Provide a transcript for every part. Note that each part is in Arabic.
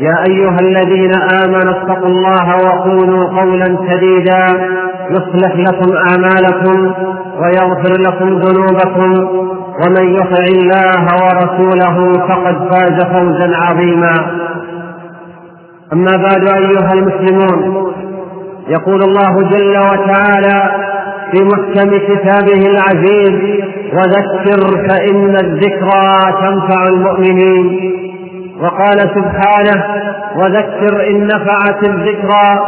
يا أيها الذين آمنوا اتقوا الله وقولوا قولا سديدا يصلح لكم أعمالكم ويغفر لكم ذنوبكم ومن يطع الله ورسوله فقد فاز فوزا عظيما. أما بعد أيها المسلمون يقول الله جل وتعالى في محكم كتابه العزيز وذكر فإن الذكرى تنفع المؤمنين. وقال سبحانه وذكر إن نفعت الذكرى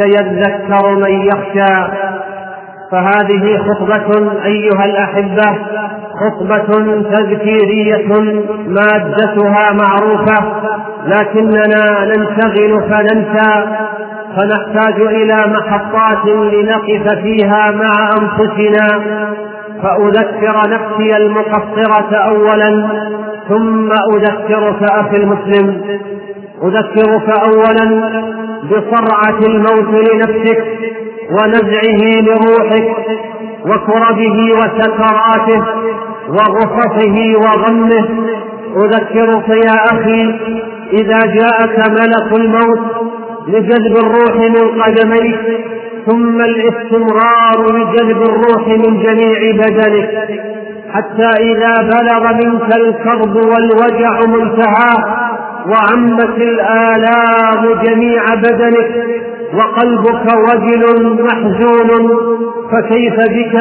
سيذكر من يخشى. فهذه خطبة أيها الأحبة خطبة تذكيرية مادتها معروفة لكننا ننشغل فننسى فنحتاج إلى محطات لنقف فيها مع أنفسنا. فأذكر نفسي المقصرة أولا ثم أذكرك أخي المسلم. أذكرك أولا بصرعة الموت لنفسك ونزعه لروحك وكربه وسكراته وغصصه وغمه. أذكرك يا أخي إذا جاءك ملك الموت لجلب الروح من قدميك ثم الاستمرار لجلب الروح من جميع بدنك. حتى إذا بلغ منك الكرب والوجع منتهاه وعمت الآلام جميع بدنك وقلبك وجل محزون فكيف بك؟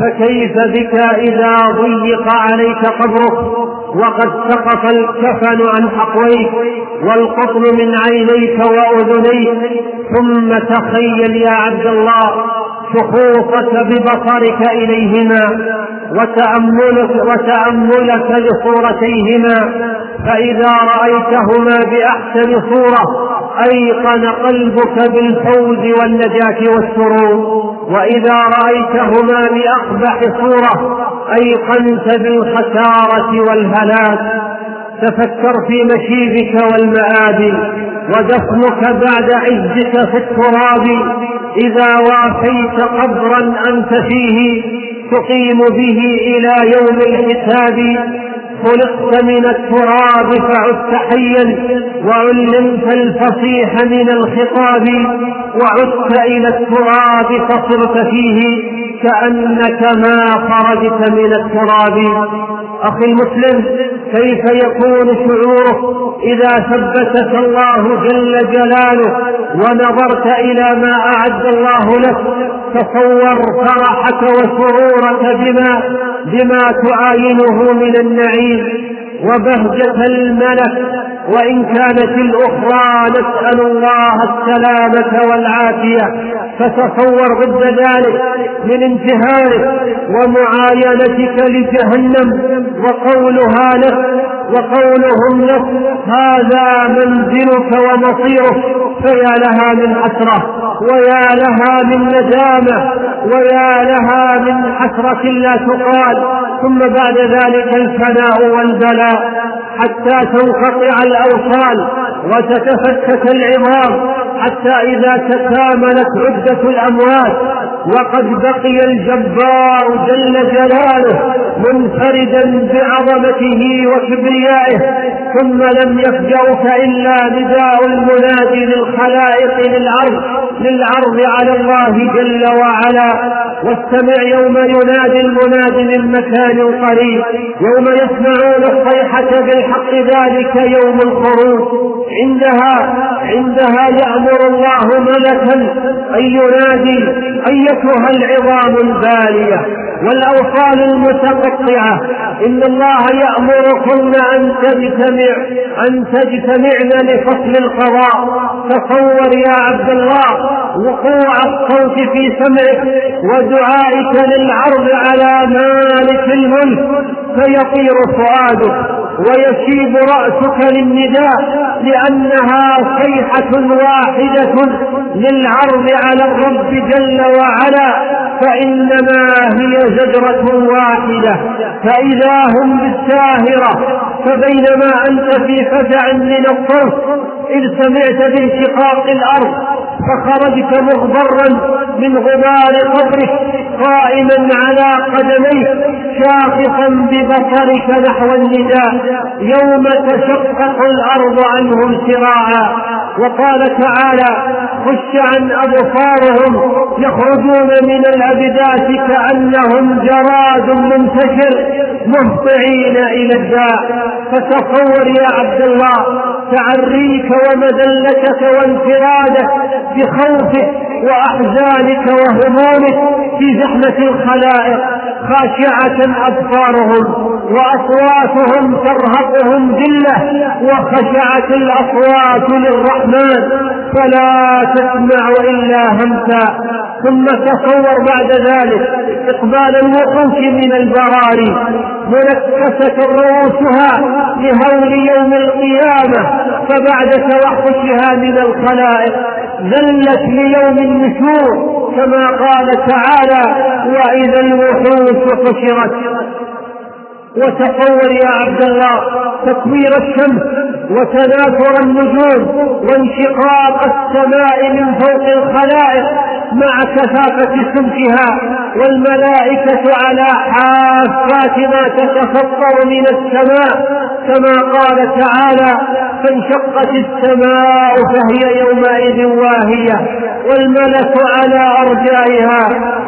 فكيف بك إذا ضيق عليك قبرك؟ وقد سقط الكفن عن حقويك والقطن من عينيك وأذنيك ثم تخيل يا عبد الله شخوصك ببصرك إليهما وتأملك, وتأملك لصورتيهما فإذا رأيتهما بأحسن صورة أيقن قلبك بالفوز والنجاة والسرور. وإذا رأيتهما بأقبح صورة أيقنت بالخسارة والهلاك. تفكر في مشيبك والمآب. ودفنك بعد عزك في التراب. إذا وافيت قبرا أنت فيه تقيم به إلى يوم الحساب. خلقت من التراب فعدت حيا وعلمت الفصيح من الخطاب. وعدت إلى التراب فصرت فيه كأنك ما خرجت من التراب. أخي المسلم كيف يكون شعورك إذا ثبتك الله جل جلاله ونظرت إلى ما أعد الله لك تصور فرحك وسرورك بما بما تعاينه من النعيم. وبهجة الملك وإن كانت الأخرى نسأل الله السلامة والعافية. فتصور ضد ذلك من انتهارك ومعاينتك لجهنم وقولها لك وقولهم لك هذا منزلك ومصيرك فيا لها من حسرة ويا لها من ندامة ويا لها من حسرة لا تقال. ثم بعد ذلك الفناء والبلاء حتى تنقطع الأوصال وتتفكك العظام. حتى إذا تكاملت عدة الأموات وقد بقي الجبار جل جلاله منفردا بعظمته وكبريائه ثم لم يفجأك إلا نداء المنادي للخلائق للعرض للعرض على الله جل وعلا. واستمع يوم ينادي المنادي من مكان قريب يوم يسمعون الصيحة بالحق ذلك يوم الخروج. عندها عندها يأمر الله ملكا أن ينادي أيتها العظام البالية والأوصال المتقطعة. إن الله يأمركن أن تجتمع أن تجتمعن لفصل القضاء. تصور يا عبد الله وقوع الصوت في سمعك ودعائك للعرض على مالك الملك. فيطير فؤادك. ويشيب رأسك للنداء لأنها صيحة واحدة للعرض على الرب جل وعلا فإنما هي زجرة واحدة فإذا هم بالساهرة فبينما أنت في فزع من الصوت إذ سمعت بانشقاق الأرض فخرجت مغبرا من غبار قبرك قائما على قدميك شاخصا ببصرك نحو النداء يوم تشقق الأرض عنهم سراعا وقال تعالى خش عن أبصارهم يخرجون من الأبدات كأنهم جراد منتشر مهطعين إلى الداء. فتصور يا عبد الله تعريك ومذلتك وانفرادك بخوفك وأحزانك وهمومك في زحمة الخلائق خاشعة أبصارهم وأصواتهم ترهقهم ذلة وخشعت الأصوات للرحمن فلا تسمع إلا همسا. ثم تصور بعد ذلك إقبال الوقوف من البراري منكسة رؤوسها لهول يوم القيامة فبعد توحشها من الخلائق. ذلت ليوم النشور كما قال تعالى وإذا الوحوش حشرت. وتصور يا عبد الله تكوير الشمس وتناثر النجوم وانشقاق السماء من فوق الخلائق مع كثافة سمكها والملائكة على حافات ما تتفطر من السماء كما قال تعالى فانشقت السماء فهي يومئذ واهية والملك على أرجائها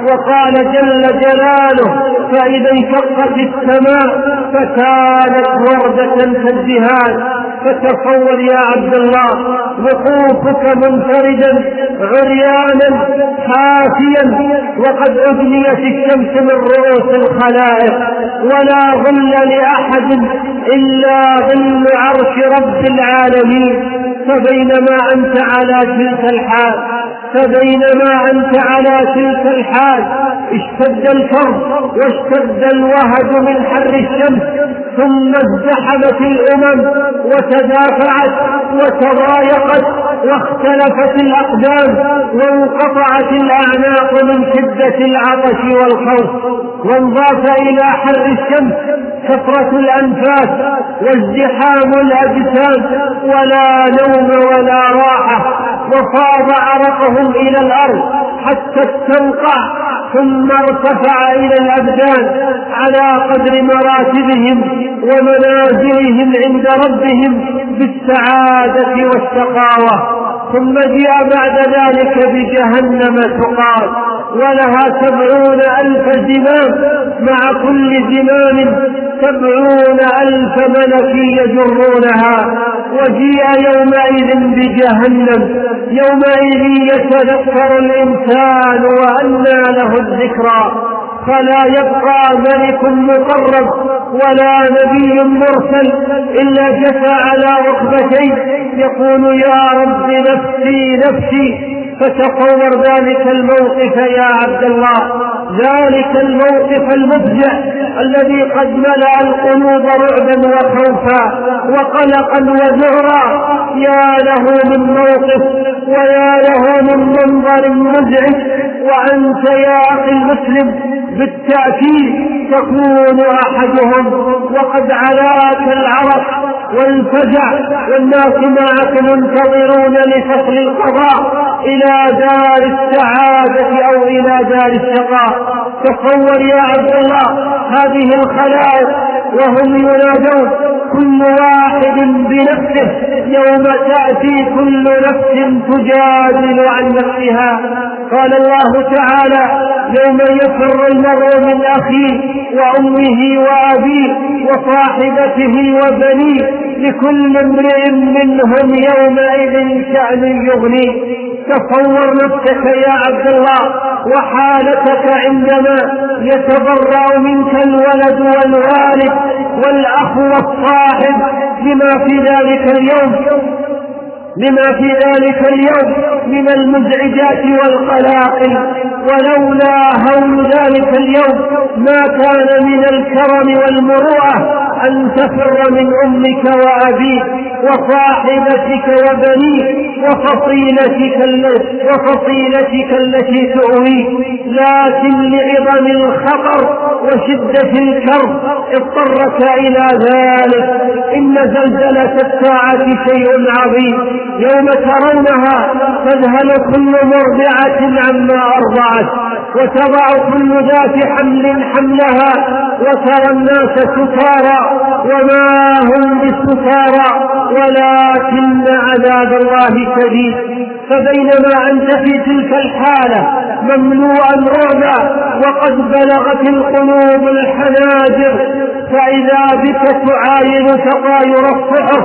وقال جل جلاله فإذا انشقت السماء فكانت وردة كالدهان فتصور يا عبد الله. وقوفك منفردا عريانا حافيا. وقد أبنيت الشمس من رؤوس الخلائق. ولا ظل لأحد إلا ظل عرش رب العالمين. فبينما أنت على تلك الحال فبينما أنت على تلك الحال. اشتد الكرب واشتد الوهج من حر الشمس. ثم ازدحمت الأمم وتدافعت وتضايقت واختلفت الأقدام وانقطعت الأعناق من شدة العطش والخوف. وانضاف إلى حر الشمس كثرة الأنفاس وازدحام الأجسام ولا نوم ولا راحة. وفاض عرقهم إلى الأرض حتى استنقع ثم ارتفع إلى الأبدان على قدر مراتبهم ومنازلهم عند ربهم بالسعادة والشقاوة ثم جاء بعد ذلك بجهنم تقال ولها سبعون ألف زمام مع كل زمام سبعون ألف ملك يجرونها وجيء يومئذ بجهنم يومئذ يتذكر الإنسان وأنى له الذكرى فلا يبقى ملك مقرب ولا نبي مرسل إلا جثى على ركبتيه يقول يا رب نفسي نفسي فتصور ذلك الموقف يا عبد الله. ذلك الموقف المفزع الذي قد ملأ القلوب رعبا وخوفا وقلقا وذعرا يا له من موقف ويا له من منظر مزعج. وأنت يا أخي المسلم بالتأكيد تكون أحدهم. وقد علاك العرق والفزع والناس معك منتظرون لفصل القضاء إلى دار السعادة أو إلى دار الشقاء. تصور يا عبد الله هذه الخلائق وهم ينادون. كل واحد بنفسه. يوم تأتي كل نفس تجادل عن نفسها. قال الله تعالى يوم يفر المرء من أخيه وأمه وأبيه وصاحبته وبنيه لكل امرئ منهم يومئذ شأن يغنيه. تصور نفسك يا عبد الله وحالتك عندما يتبرأ منك الولد والوالد والأخ والصاحب بما في ذلك اليوم لما في ذلك اليوم من المزعجات والقلاقل ولولا هول ذلك اليوم ما كان من الكرم والمروءة أن تفر من أمك وأبيك. وصاحبتك وبنيك وفصيلتك وفصيلتك التي تؤويك لكن لعظم الخطر وشدة الكرب اضطرك إلى ذلك. إن زلزلة الساعة شيء عظيم. يوم ترونها تذهل كل مرضعة عما أرضعت. وتضع كل ذات حمل حملها. وترى الناس سكارى وما هم بسكارى ولكن عذاب الله شديد. فبينما أنت في تلك الحالة مملوءا رعبا وقد بلغت القلوب الحناجر فإذا بك تعاين تطاير الصحف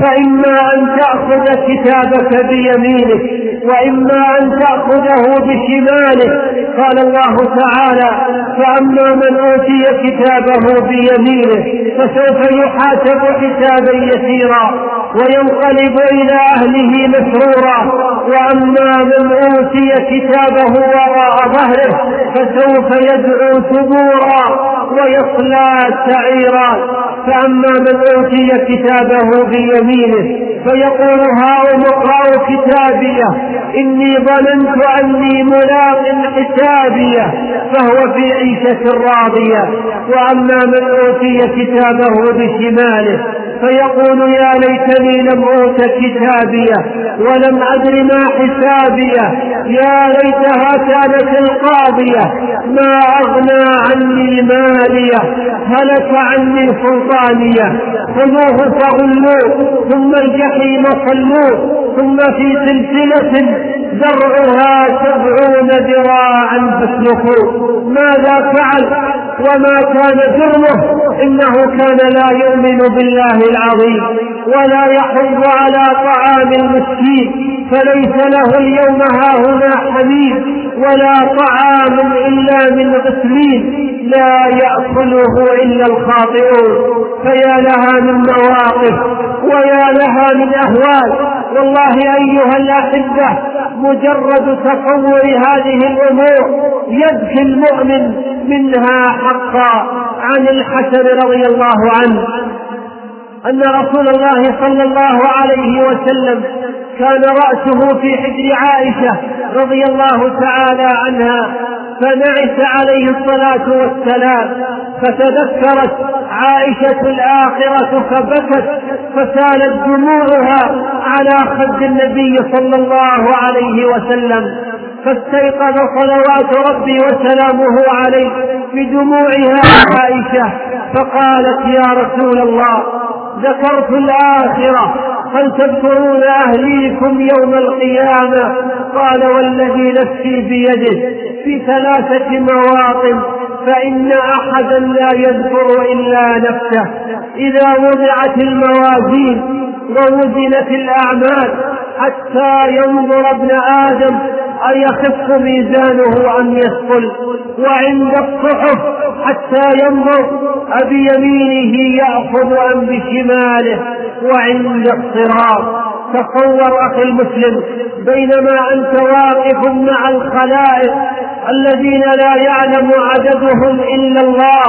فإما أن تأخذ كتابك بيمينك وإما أن تأخذه بشمالك. قال الله تعالى فأما من أوتي كتابه بيمينه فسوف يحاسب حسابا يسيرا وينقلب إلى أهله مسرورا. وأما من أوتي كتابه وراء ظهره فسوف يدعو ثبورا. ويصلى سعيرا. فأما من أوتي كتابه بيمينه فيقول هاؤم اقرأوا كتابيه. إني ظننت أني ملاق حسابيه. فهو في عيشة راضية. وأما من أوتي كتابه بشماله فيقول يا ليتني لم أوت كتابيه ولم أدر ما حسابيه يا ليتها كانت القاضية. ما أغنى عني ماليه هلك عني سلطانيه خذوه فغلوه ثم الجحيم صلوه ثم في سلسلة درعها سبعون ذراعا فاسلكوه. ماذا فعل؟ وما كان جرمه؟ إنه كان لا يؤمن بالله العظيم ولا يحض على طعام المسكين فليس له اليوم هاهنا حميد ولا طعام إلا من غسلين لا يأكله إلا الخاطئون. فيا لها من مواقف ويا لها من أهوال. والله أيها الأحبة مجرد تصور هذه الأمور يبكي المؤمن منها حقا. عن الحسن رضي الله عنه أن رسول الله صلى الله عليه وسلم كان رأسه في حجر عائشة رضي الله تعالى عنها فنعس عليه الصلاة والسلام فتذكرت عائشة الآخرة فبكت فسالت دموعها على خد النبي صلى الله عليه وسلم. فاستيقظ صلوات ربي وسلامه عليه بدموعها عائشة فقالت يا رسول الله ذكرت الآخرة هل تذكرون أهليكم يوم القيامة؟ قال والذي نفسي بيده في ثلاثة مواطن فإن أحدا لا يذكر إلا نفسه. إذا وضعت الموازين ووزنت الأعمال حتى ينظر ابن آدم أيخف ميزانه أم يثقل وعند الصحف حتى ينظر أبيمينه يأخذ أم بشماله وعند الصراط. تصور أخي المسلم بينما أنت واقف مع الخلائق الذين لا يعلم عددهم إلا الله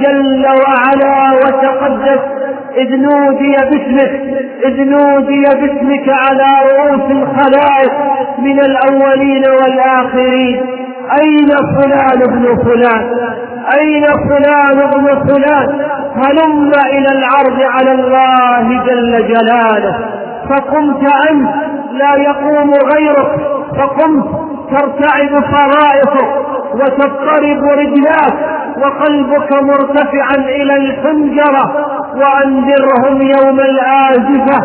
جل وعلا وتقدس إذ نودي باسمك إذ نودي باسمك على رؤوس الخلائق من الأولين والآخرين. أين فلان ابن فلان؟ أين فلان ابن فلان؟ هلم إلى العرض على الله جل جلاله. فقمت أنت لا يقوم غيرك. فقمت ترتعب فرائصك وتضطرب رجلاك وقلبك مرتفعا إلى الحنجرة. وأنذرهم يوم الآزفة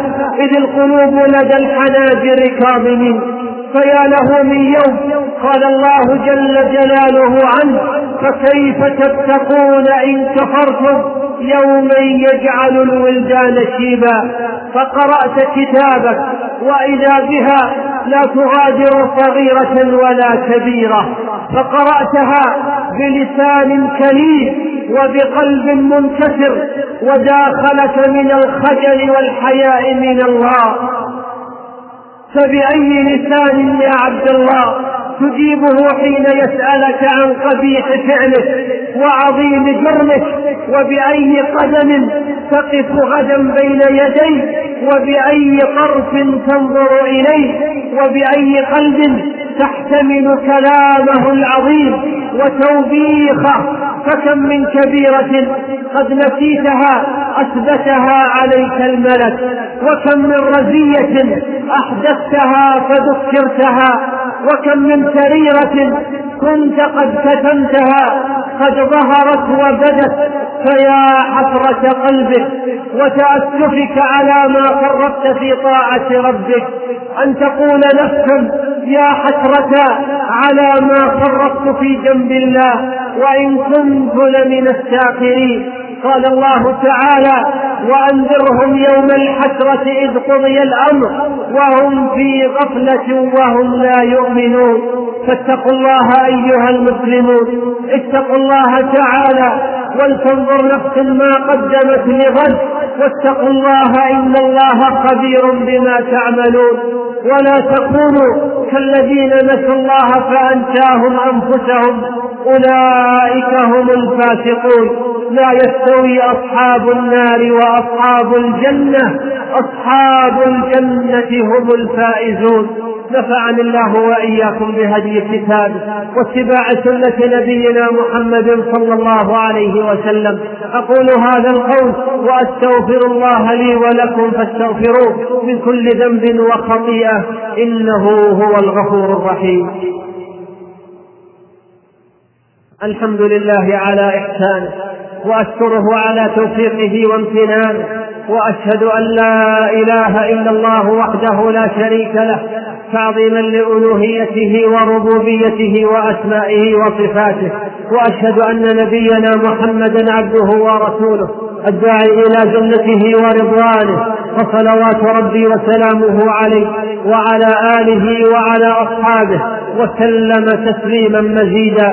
إذ القلوب لدى الحناجر كاظمين. فيا له من يوم قال الله جل جلاله عنه فكيف تتقون إن كفرتم؟ يوما يجعل الولدان شيبا فقرأت كتابك وإذا بها لا تغادر صغيرة ولا كبيرة فقرأتها بلسان كريم وبقلب منكسر وداخلك من الخجل والحياء من الله. فبأي لسان يا عبد الله تجيبه حين يسألك عن قبيح فعلك وعظيم جرمك؟ وبأي قدم تقف غدا بين يديه وبأي طرف تنظر إليه وبأي قلب تحتمل كلامه العظيم وتوبيخه. فكم من كبيرة قد نسيتها أثبتها عليك الملك. وكم من رزية أحدثتها فذكرتها. وكم من سريرة كنت قد كتمتها قد ظهرت وبدت فيا حسرة قلبك وتأسفك على ما فرطت في طاعة ربك. أن تقول نفس يا حسرة على ما فرطت في جنب الله وإن كنت لمن الشاكرين قال الله تعالى وأنذرهم يوم الحسرة إذ قضي الأمر وهم في غفلة وهم لا يؤمنون. فاتقوا الله أيها المسلمون اتقوا الله تعالى ولتنظر نفس ما قدمت لغد. واتقوا الله إن الله خبير بما تعملون. ولا تكونوا كالذين نسوا الله فأنساهم أنفسهم. أولئك هم الفاسقون. لا يستوي أصحاب النار وأصحاب الجنة. أصحاب الجنة هم الفائزون. نفعني الله وإياكم بهدي كتابه واتباع سنة نبينا محمد صلى الله عليه وسلم. أقول هذا القول وأستغفر الله لي ولكم فاستغفروه من كل ذنب وخطيئة إنه هو الغفور الرحيم. الحمد لله على إحسانه وأشكره على توفيقه وامتنانه وأشهد أن لا إله إلا الله وحده لا شريك له تعظيما لألوهيته وربوبيته وأسمائه وصفاته وأشهد أن نبينا محمدا عبده ورسوله. الداعي إلى جنته ورضوانه فصلوات ربي وسلامه عليه وعلى آله وعلى أصحابه وسلم تسليما مزيدا.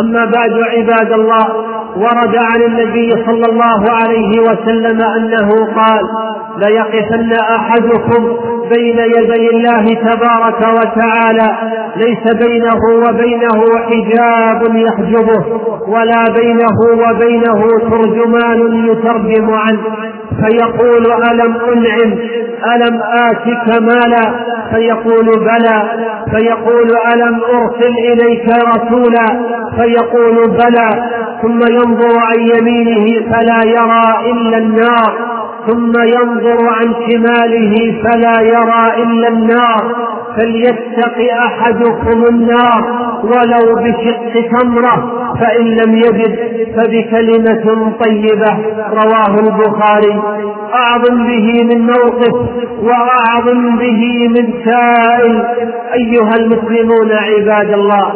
أما بعد عباد الله ورد عن النبي صلى الله عليه وسلم أنه قال ليقفن أحدكم بين يدي الله تبارك وتعالى ليس بينه وبينه حجاب يحجبه ولا بينه وبينه ترجمان يترجم عنه. فيقول ألم أنعم؟ ألم آتك مالا؟ فيقول بلى. فيقول ألم أرسل إليك رسولا؟ فيقول بلى. ثم ينظر عن يمينه فلا يرى إلا النار. ثم ينظر عن شماله فلا يرى إلا النار فليتق أحدكم النار ولو بشق تمرة فإن لم يجد فبكلمة طيبة رواه البخاري. أعظم به من موقف وأعظم به من سائل. أيها المسلمون عباد الله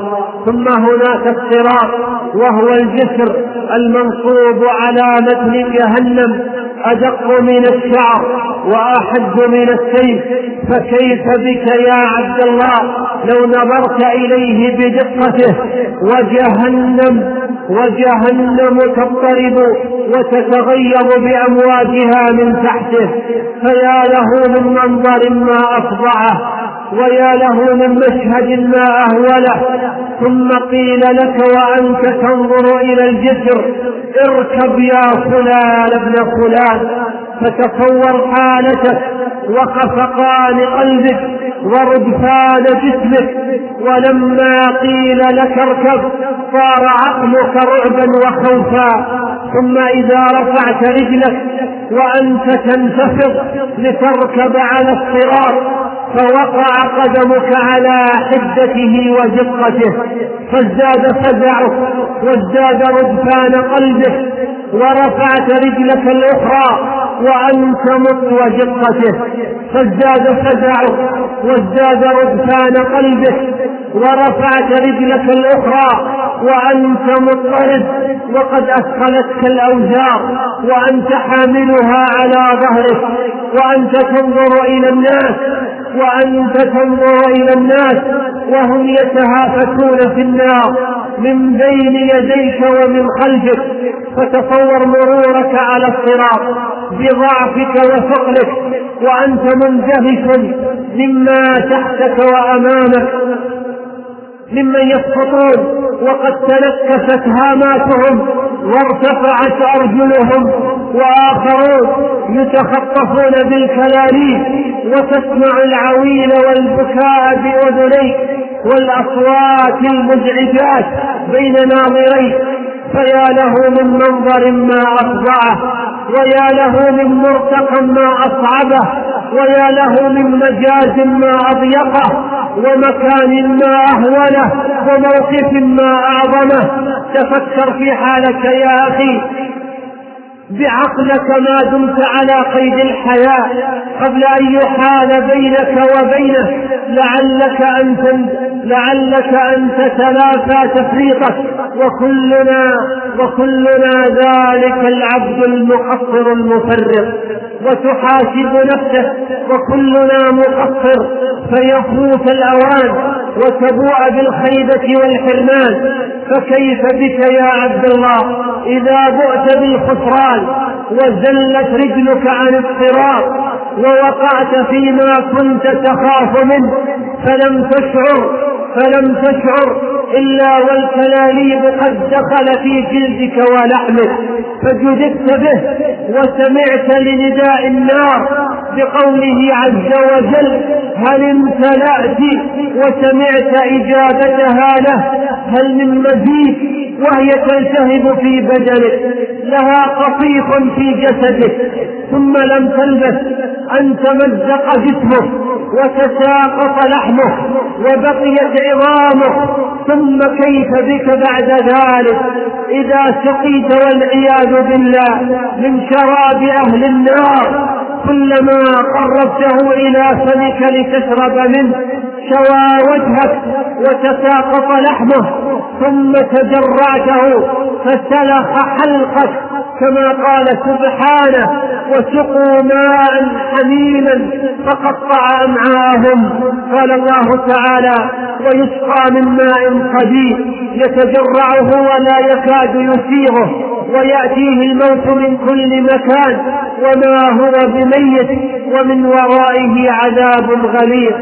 ثم هناك الصراط وهو الجسر المنصوب على متن جهنم. أدق من الشعر وأحد من السيف فكيف بك يا عبد الله؟ لو نظرت إليه بدقته وجهنم وجهنم تضطرب وتتغير بأمواجها من تحته فيا له من منظر ما أفظعه ويا له من مشهد ما أهوله. ثم قيل لك وأنت تنظر إلى الجسر. اركب يا فلان ابن فلان. فتصور حالتك وخفقان قلبك وردفان جسمك. ولما قيل لك اركب صار عقلك رعبا وخوفا. ثم إذا رفعت رجلك وأنت تنتفض لتركب على الصراط فوقع قدمك على حدته ودقته فازداد فزعك وازداد رجفان قلبه ورفعت رجلك الأخرى وأنت مت ودقته فازداد فزعك وازداد رجفان قلبه ورفعت رجلك الأخرى وأنت مضطرب. وقد أثقلتك الأوزار وأنت حاملها على ظهرك وأنت تنظر إلى الناس وأنت تنظر إلى الناس وهم يتهافتون في النار من بين يديك ومن خلفك فتصور مرورك على الصراط بضعفك وثقلك وأنت منزهش مما تحتك وأمامك. ممن يسقطون وقد تنكست هاماتهم وارتفعت أرجلهم وآخرون يتخطفون بالكلاليب وتسمع العويل والبكاء بأذنيك والأصوات المزعجات بين ناظريك فيا له من منظر ما أفظعه ويا له من مرتقى ما أصعبه ويا له من مجاز ما أضيقه ومكان ما أهونه وموقف ما أعظمه. تفكر في حالك يا أخي بعقلك ما دمت على قيد الحياة قبل أن يحال بينك وبينه. لعلك أن لعلك أن تتلافى تفريطك. وكلنا وكلنا ذلك العبد المقصر المفرط. وتحاسب نفسك وكلنا مقصر. فيفوت الأوان. وتبوء بالخيبة والحرمان. فكيف بك يا عبد الله؟ إذا بؤت بالخسران وزلت رجلك عن الصراط ووقعت فيما كنت تخاف منه فلم تشعر فلم تشعر إلا والكلاليب قد دخل في جلدك ولحمك فجددت به وسمعت لنداء النار بقوله عز وجل هل امتلأت؟ وسمعت إجابتها له هل من مزيد؟ وهي تلتهب في بدنك لها قطيف في جسدك ثم لم تلبث أن تمزق جسمك وتساقط لحمه وبقيت عظامه ثم كيف بك بعد ذلك؟ إذا سقيت والعياذ بالله من شراب أهل النار كلما قربته إلى فمك لتشرب منه شوى وجهك وتساقط لحمه. ثم تجرعته فسلخ حلقك كما قال سبحانه وسقوا ماء حميما فقطع امعاءهم قال الله تعالى ويسقى من ماء قدير يتجرعه ولا يكاد يسيغه ويأتيه الموت من كل مكان وما هو بميت ومن ورائه عذاب غليظ.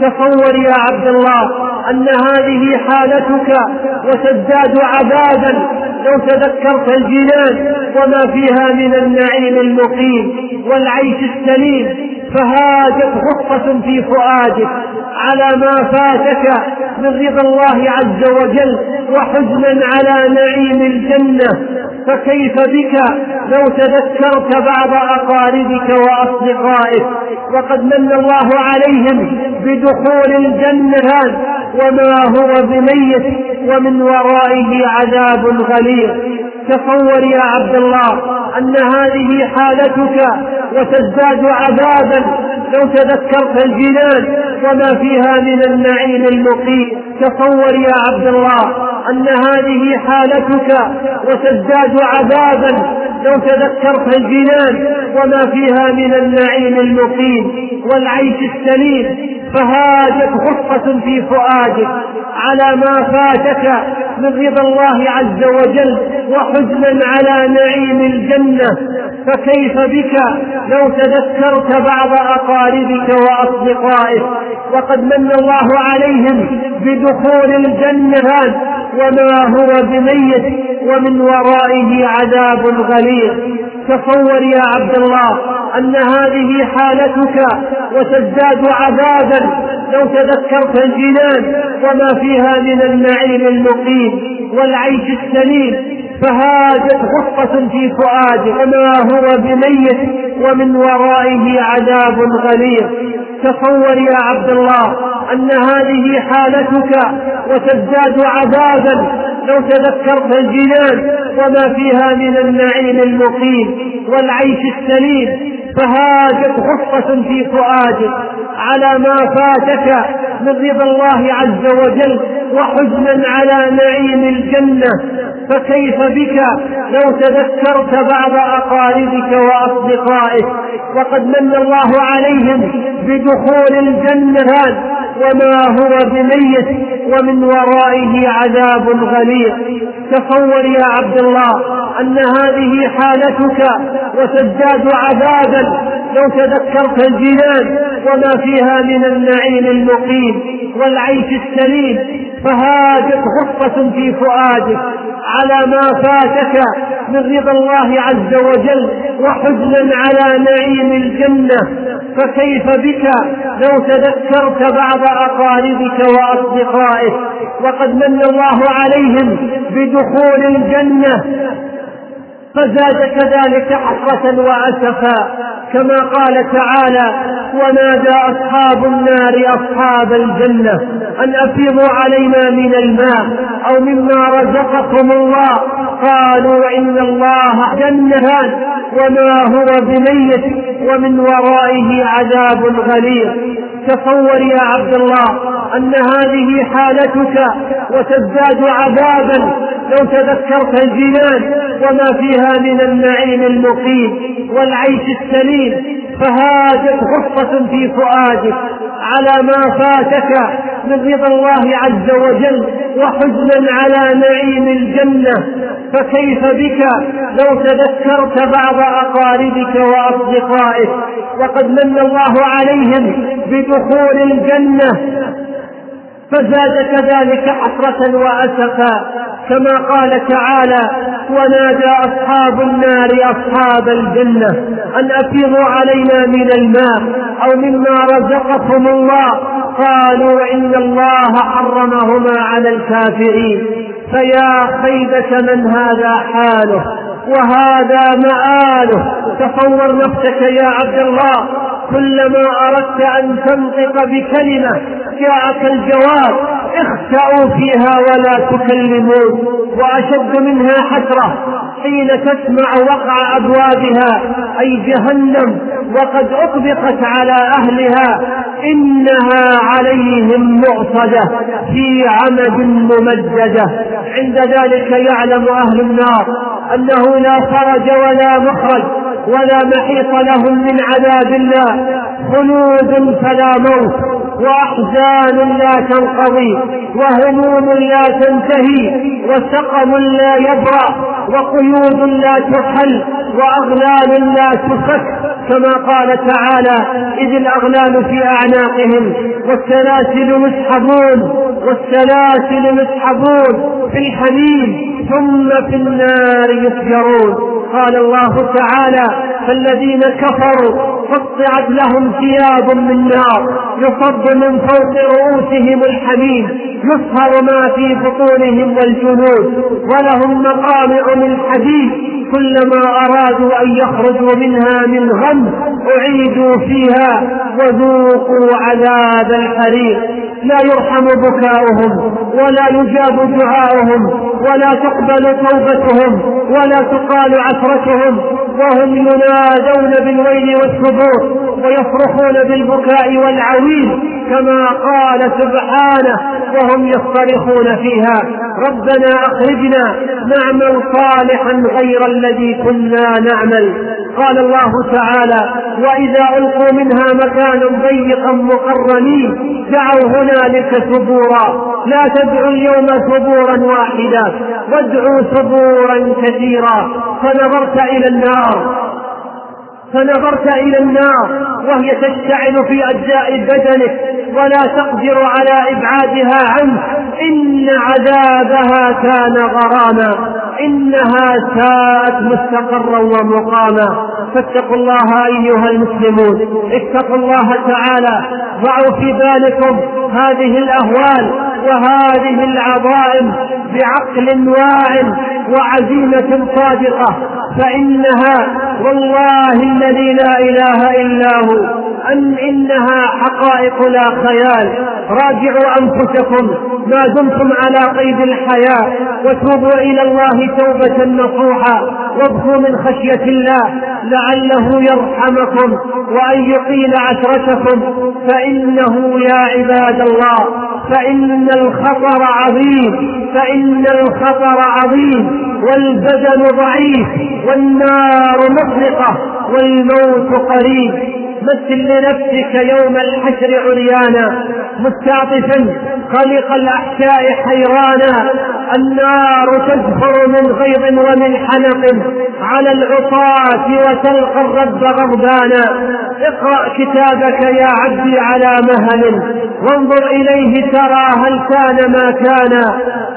تصور يا عبد الله أن هذه حالتك وتزداد عذابا لو تذكرت الجنان وما فيها من النعيم المقيم والعيش السليم فهاجت غصة في فؤادك على ما فاتك من رضا الله عز وجل وحزنا على نعيم الجنة. فكيف بك لو تذكرت بعض أقاربك وأصدقائك؟ وقد من الله عليهم بدخول الجنة وما هو بميت ومن ورائه عذاب غليظ. تصور يا عبد الله أن هذه حالتك وتزداد عذابا لو تذكرت الجنان وما فيها من النعيم المقيم. تصور يا عبد الله أن هذه حالتك وتزداد عذابا لو تذكرت الجنان وما فيها من النعيم المقيم. والعيش السليم فهاجت غصة في فؤادك على ما فاتك من رضا الله عز وجل وحزنا على نعيم الجنة. فكيف بك لو تذكرت بعض أقاربك وأصدقائك؟ وقد من الله عليهم بدخول الجنة وما هو بميت ومن ورائه عذاب غليظ. تصور يا عبد الله أن هذه حالتك وتزداد عذابا. لو تذكرت الجنان وما فيها من النعيم المقيم والعيش السليم فهاجت غصة في فؤاده وما هو بميت ومن ورائه عذاب غليظ. تصور يا عبد الله أن هذه حالتك وتزداد عذابا. لو تذكرت الجنان وما فيها من النعيم المقيم والعيش السليم فهاجت غصة في فؤادك على ما فاتك من رضا الله عز وجل وحزنا على نعيم الجنة. فكيف بك؟ لو تذكرت بعض أقاربك وأصدقائك وقد من الله عليهم بدخول الجنة وما هو بميت ومن ورائه عذاب غليظ. تصور يا عبد الله أن هذه حالتك وتزداد عذابا لو تذكرت الجنان وما فيها من النعيم المقيم والعيش السليم. فهاجت غصة في فؤادك. على ما فاتك من رضا الله عز وجل وحزنا على نعيم الجنة. فكيف بك لو تذكرت بعض أقاربك وأصدقائك وقد من الله عليهم بدخول الجنة؟ فزاد كذلك حسرة وأسفا. كما قال تعالى ونادى أصحاب النار أصحاب الجنة أن أفيضوا علينا من الماء أو مما رزقكم الله قالوا إن الله جنتان وما هو بميت ومن ورائه عذاب غليظ. تصور يا عبد الله أن هذه حالتك وتزداد عذابا لو تذكرت الجنان وما فيها من النعيم المقيم والعيش السليم فهاجت غصة في فؤادك على ما فاتك من رضا الله عز وجل وحزنا على نعيم الجنة. فكيف بك لو تذكرت بعض أقاربك وأصدقائك؟ وقد من الله عليهم بدخول الجنة. فزاد كذلك حسرة وأسفا كما قال تعالى ونادى أصحاب النار أصحاب الجنة أن أفيضوا علينا من الماء أو مما رزقكم الله. قالوا إن الله حرمهما على الكافرين. فيا خيبة من هذا حاله؟ وهذا مآله؟ تصور نفسك يا عبد الله. كلما أردت أن تنطق بكلمة جاءك الجواب اخسأوا فيها ولا تكلمون وأشد منها حسرة. حين تسمع وقع أبوابها أي جهنم وقد أطبقت على أهلها إنها عليهم معصدة في عمد ممددة. عند ذلك يعلم أهل النار أنه لا فرج ولا مخرج. ولا محيط لهم من عذاب الله. خلود فلا موت وأحزان لا تنقضي وهموم لا تنتهي وسقم لا يبرأ وقيود لا تحل وأغلال لا تفك. كما قال تعالى إذ الأغلال في أعناقهم والسلاسل مسحبون والسلاسل مسحبون في الحميم ثم في النار يسجرون. قال الله تعالى فالذين كفروا قطعت لهم ثياب من نار يصب من فوق رؤوسهم الحميم يصهر ما في بطونهم والجنود ولهم مقامع من حديد. كلما أرادوا أن يخرجوا منها من غم أعيدوا فيها وذوقوا عذاب الحريق. لا يرحم بكاؤهم ولا يجاب دعاؤهم ولا تقبل توبتهم ولا تقال عثرتهم. وهم ينادون بالويل والثبور ويصرخون بالبكاء والعويل. كما قال سبحانه وهم يصطرخون فيها. ربنا أخرجنا نعمل صالحا غير الذي كنا نعمل. قال الله تعالى وإذا ألقوا منها مكانا ضيقا مقرنين دعوا هنالك ثبورا. لا تدعوا اليوم ثبورا واحدا وادعوا ثبورا كثيرا. فنظرت إلى النار. فنظرت إلى النار وهي تشتعل في أجزاء بدنك ولا تقدر على إبعادها عنه. إن عذابها كان غراما إنها ساءت مستقرا ومقاما. فاتقوا الله أيها المسلمون اتقوا الله تعالى ضعوا في بالكم هذه الأهوال وهذه العظائم بعقل واع وعزيمة صادقة فإنها والله الذي لا إله إلا هو. أن إنها حقائق لا خيال. راجعوا أنفسكم. ما دمتم على قيد الحياة. وتوبوا إلى الله توبة نصوحا. وابقوا من خشية الله لعله يرحمكم. وأن يقيل عشرتكم. فإنه يا عباد الله. فإن الخطر عظيم. فإن الخطر عظيم. والبدن ضعيف. والنار مطلقة. والموت قريب. مثل لنفسك يوم الحشر عريانا. مستعطفا خلق الأحشاء حيرانا. النار تزفر من غيظ ومن حنق. على العصاة وتلقى الرب غضبانا. اقرأ كتابك يا عبدي على مهل. وانظر إليه ترى هل كان ما كان.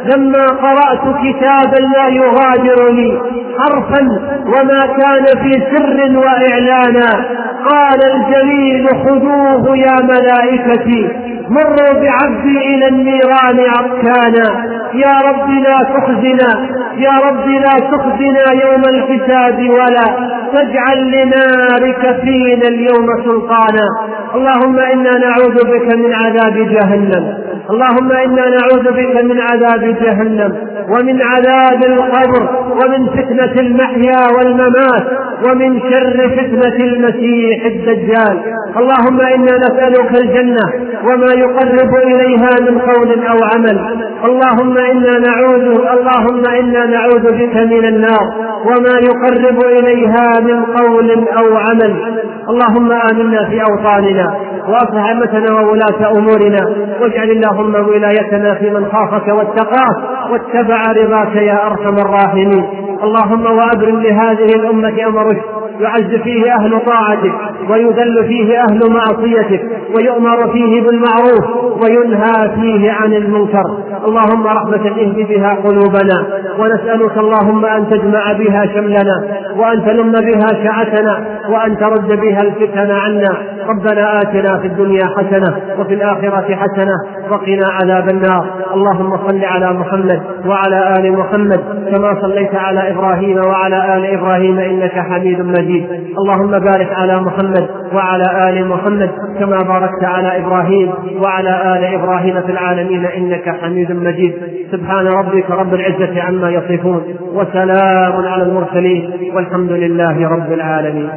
لما قرأت كتابا لا يغادر لي حرفا وما كان في سر وإعلانا قال الجليل خذوه يا ملائكتي مروا بعبدي إلى النيران عركانا يا رب لا تخزنا يا رب لا تخزنا يوم الحساب ولا تجعل لنارك فينا اليوم سلطانا اللهم إنا نعوذ بك من عذاب جهنم اللهم إنا نعوذ بك من عذاب جهنم ومن عذاب القبر ومن فتنة المحيا والممات ومن شر فتنة المسيح الدجال. اللهم إنا نسألك الجنة وما يقرب إليها من قول أو عمل. اللهم إنا نعوذ اللهم إنا نعوذ بك من النار وما يقرب إليها من قول أو عمل. اللهم آمنا في أوطاننا وأصلح أمتنا وولاة أمورنا واجعل اللهم ولايتنا في من خافك واتقاك واتبع رضاك يا أرحم الراحمين. اللهم وأبرم لهذه الأمة أمر يعز فيه أهل طاعتك. ويذل فيه أهل معصيتك ويؤمر فيه بالمعروف وينهى فيه عن المنكر. اللهم رحمة اهد بها قلوبنا ونسألك اللهم أن تجمع بها شملنا وأن تلم بها شعتنا وأن ترد بها الفتن عنا. ربنا آتنا في الدنيا حسنة وفي الآخرة حسنة وقنا عذاب النار. اللهم صل على محمد وعلى آل محمد كما صليت على إبراهيم وعلى آل إبراهيم إنك حميد مجيد. اللهم بارك على محمد وعلى آل محمد كما باركت على إبراهيم وعلى آل إبراهيم في العالمين إنك حميد مجيد. سبحان ربك رب العزة عما يصفون وسلام على المرسلين والحمد لله رب العالمين.